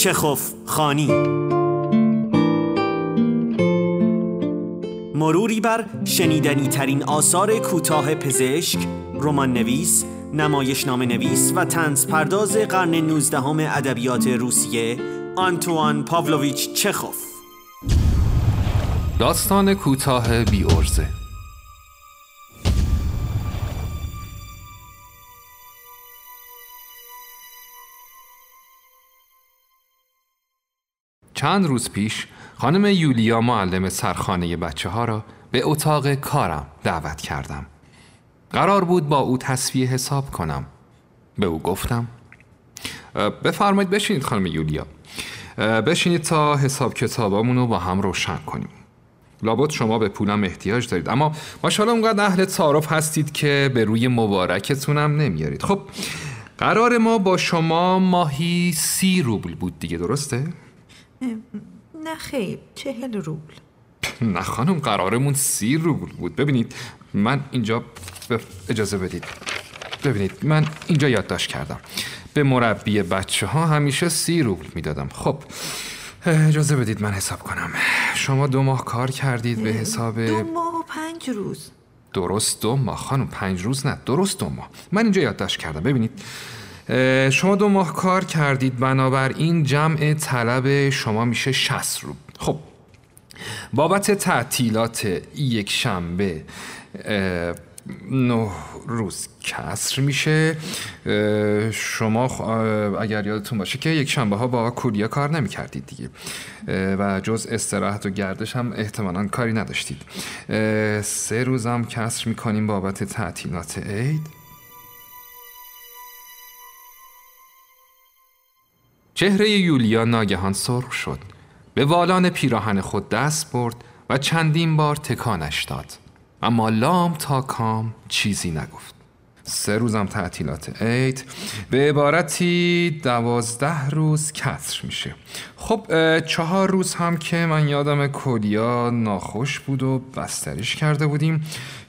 چخوف خانی. مروری بر شنیدنی ترین آثار کوتاه پزشک، رمان نویس، نمایشنامه نویس و تنز پرداز قرن 19 ادبیات روسیه آنتوان پاولویچ چخوف. داستان کوتاه بی ارزه چند روز پیش خانم یولیا معلم سرخانه بچه ها را به اتاق کارم دعوت کردم. قرار بود با او تصویه حساب کنم. به او گفتم بفرمایید بشینید خانم یولیا. بشینید تا حساب کتابامون رو با هم روشن کنیم. لابد شما به پولم احتیاج دارید. اما ماشاءالله اونقدر اهل تعارف هستید که به روی مبارکتونم نمیارید. خب قرار ما با شما ماهی سی روبل بود دیگه درسته؟ نه خیر چهل روبل. نه خانم قرارمون سی روبل بود. ببینید من اینجا اجازه بدید. ببینید من اینجا یادداشت کردم. به مربی بچه ها همیشه سی روبل می‌دادم. خب اجازه بدید من حساب کنم. شما دو ماه کار کردید به حساب دو ماه و پنج روز. درست دو ماه. خانم پنج روز نه درست دو ماه. من اینجا یادداشت کردم. ببینید شما دو ماه کار کردید بنابراین جمع طلب شما میشه 60 روبل. خب بابت تعطیلات یک شنبه نه روز کسر میشه. شما اگر یادتون باشه که یک شنبه ها با کوریا کار نمی کردید دیگه و جز استراحت و گردش هم احتمالا کاری نداشتید. سه روز هم کسر می‌کنیم بابت تعطیلات عید. چهره یولیا ناگهان سرخ شد. به والان پیراهن خود دست برد و چندین بار تکانش داد. اما لام تا کام چیزی نگفت. سه روزم تعطیلات عید. به عبارتی دوازده روز کسر میشه. خب چهار روز هم که من یادم کلیا ناخوش بود و بستریش کرده بودیم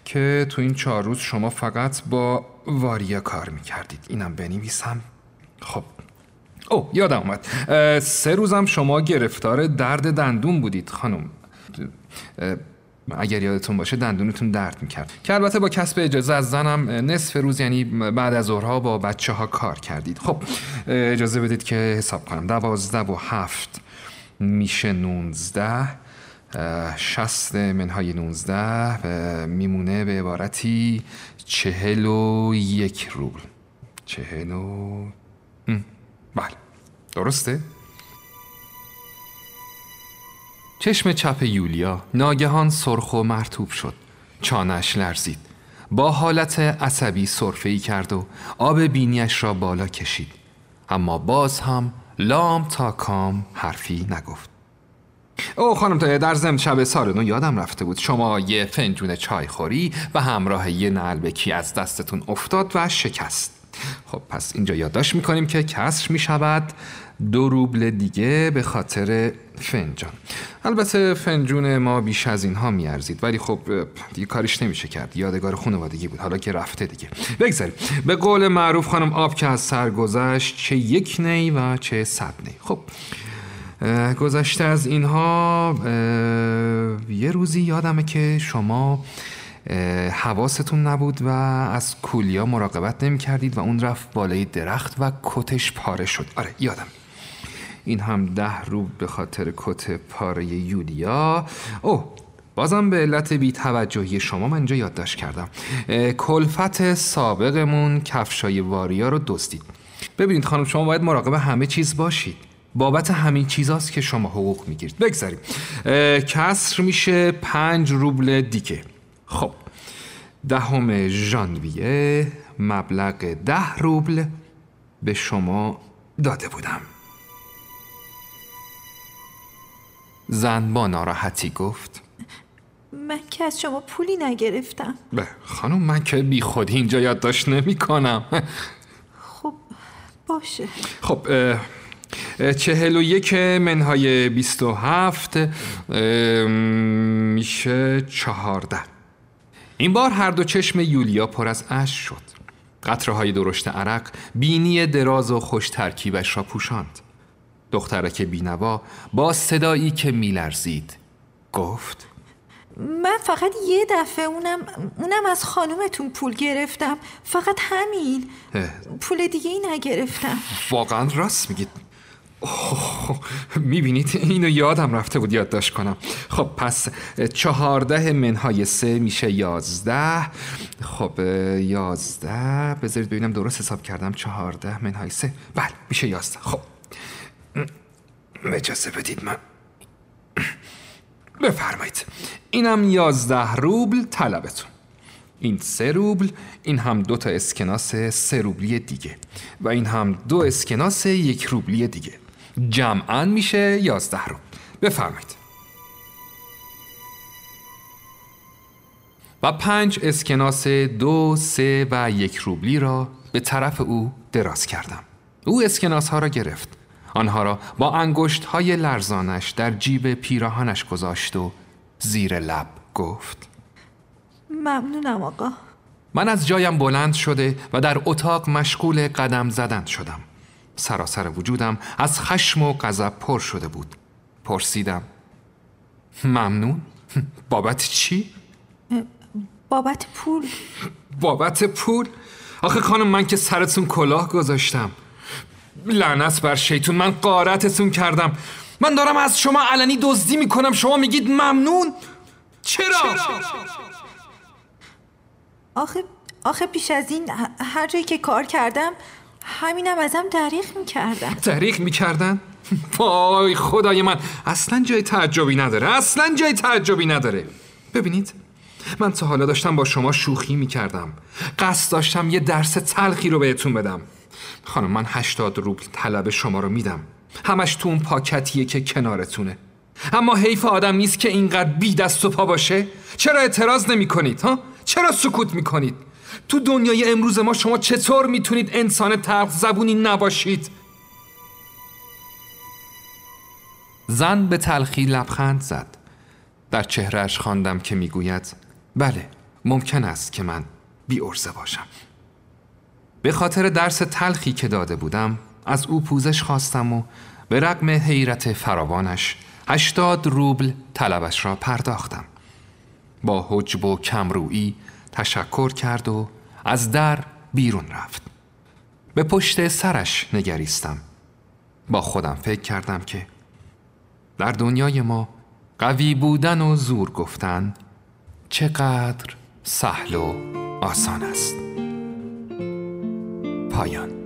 که تو این چهار روز شما فقط با واریا کار می‌کردید. اینم بنویسم. خب او یادم اومد. سه روزم شما گرفتار درد دندون بودید خانم. اگر یادتون باشه دندونتون درد می‌کرد. که البته با کسب اجازه از زنم نصف روز یعنی بعد از ظهرها با بچه ها کار کردید. خب اجازه بدید که حساب کنم. دوازده و هفت میشه نونزده شست منهای نونزده میمونه به عبارتی چهل و یک روبل چهل و بله. درسته؟ چشم چپ یولیا ناگهان سرخ و مرتوب شد. چانش لرزید. با حالت عصبی ای کرد و آب بینیش را بالا کشید. اما باز هم لام تا کام حرفی نگفت. او خانم تا در زم شب سارنو یادم رفته بود. شما یه فنجون چای خوری و همراه یه نلبکی از دستتون افتاد و شکست. خب پس اینجا یادداشت می‌کنیم که کسر می‌شود دو روبل دیگه به خاطر فنجان البته فنجون ما بیش از اینها میارزید ولی خب دیگه کارش نمیشه کرد. یادگار خانوادگی بود. حالا که رفته دیگه. بگذاریم. به قول معروف خانم آب که از سر گذشت چه یک نی و چه صد نی. خب گذشته از اینها یه روزی یادمه که شما حواستون نبود و از کولیا مراقبت نمی کردید و اون رفت بالای درخت و کتش پاره شد. آره یادم. این هم ده رو به خاطر کت پاره یولیا. او بازم به علت بی توجهی شما من اینجا یادداشت کردم. کلفت سابقمون کفشای واریا رو دزدید. ببینید خانم شما باید مراقب همه چیز باشید. بابت همین چیزاست که شما حقوق می‌گیرید. بگذاریم. کسر میشه پنج روبل دیگه. خب دهم ژانویه مبلغ ده روبل به شما داده بودم. زن با ناراحتی گفت من که از شما پولی نگرفتم. به خانم من که بی خودی اینجا یادداشت نمی کنم. خب باشه. خب چهل و یک منهای بیست و هفت میشه چهارده. این بار هر دو چشم یولیا پر از اش شد. قطره های درشت عرق بینی دراز و خوش ترکیبش را پوشاند. دخترک بینوا با صدایی که میلرزید گفت من فقط یه دفعه اونم, اونم از خانومتون پول گرفتم. فقط همین. پول دیگه ای نگرفتم. واقعا راست میگید. می‌بینید؟ اینو یادم رفته بود یادداشت کنم. خب پس چهارده منهای سه میشه یازده. خب یازده. بذارید ببینم درست حساب کردم. چهارده منهای سه. بله میشه یازده. خب. اجازه بدید من. بفرمایید. اینم یازده روبل طلبتون. این سه روبل این هم دو تا اسکناس سه روبلی دیگه. و این هم دو اسکناس یک روبلی دیگه. جمعا میشه یازده روبل بفرمایید. و پنج اسکناس دو، سه و یک روبلی را به طرف او دراز کردم. او اسکناس ها را گرفت. آنها را با انگشت های لرزانش در جیب پیراهنش گذاشت و زیر لب گفت. ممنونم آقا. من از جایم بلند شده و در اتاق مشغول قدم زدن شدم. سراسر وجودم از خشم و غضب پر شده بود پرسیدم ممنون؟ بابت چی؟ بابت پول بابت پول؟ آخه خانم من که سرتون کلاه گذاشتم لعنت بر شیطون من قارتتون کردم من دارم از شما علنی دزدی می‌کنم شما میگید ممنون چرا؟ آخه آخه پیش از این هر جایی که کار کردم همینم ازم دریغ می‌کردن. دریغ می‌کردن؟ وای خدای من اصلا جای تعجبی نداره اصلا جای تعجبی نداره. ببینید من تا حالا داشتم با شما شوخی می‌کردم. قصد داشتم یه درس تلخی رو بهتون بدم. خانم من هشتاد روبل طلب شما رو میدم. همش تو اون پاکتیه که کنارتونه. اما حیف آدم نیست که اینقدر بی دست و پا باشه؟ چرا اعتراض نمی کنید ها؟ چرا سکوت می کنید؟ تو دنیای امروز ما شما چطور می‌تونید انسان تلخ زبونی نباشید؟ زن به تلخی لبخند زد. در چهرهش خواندم که می‌گوید بله ممکن است که من بی ارزه باشم. به خاطر درس تلخی که داده بودم از او پوزش خواستم و به رقم حیرت فراوانش هشتاد روبل طلبش را پرداختم. با حجب و کمرویی تشکر کرد و از در بیرون رفت. به پشت سرش نگریستم. با خودم فکر کردم که در دنیای ما قوی بودن و زور گفتن چقدر سهل و آسان است. پایان.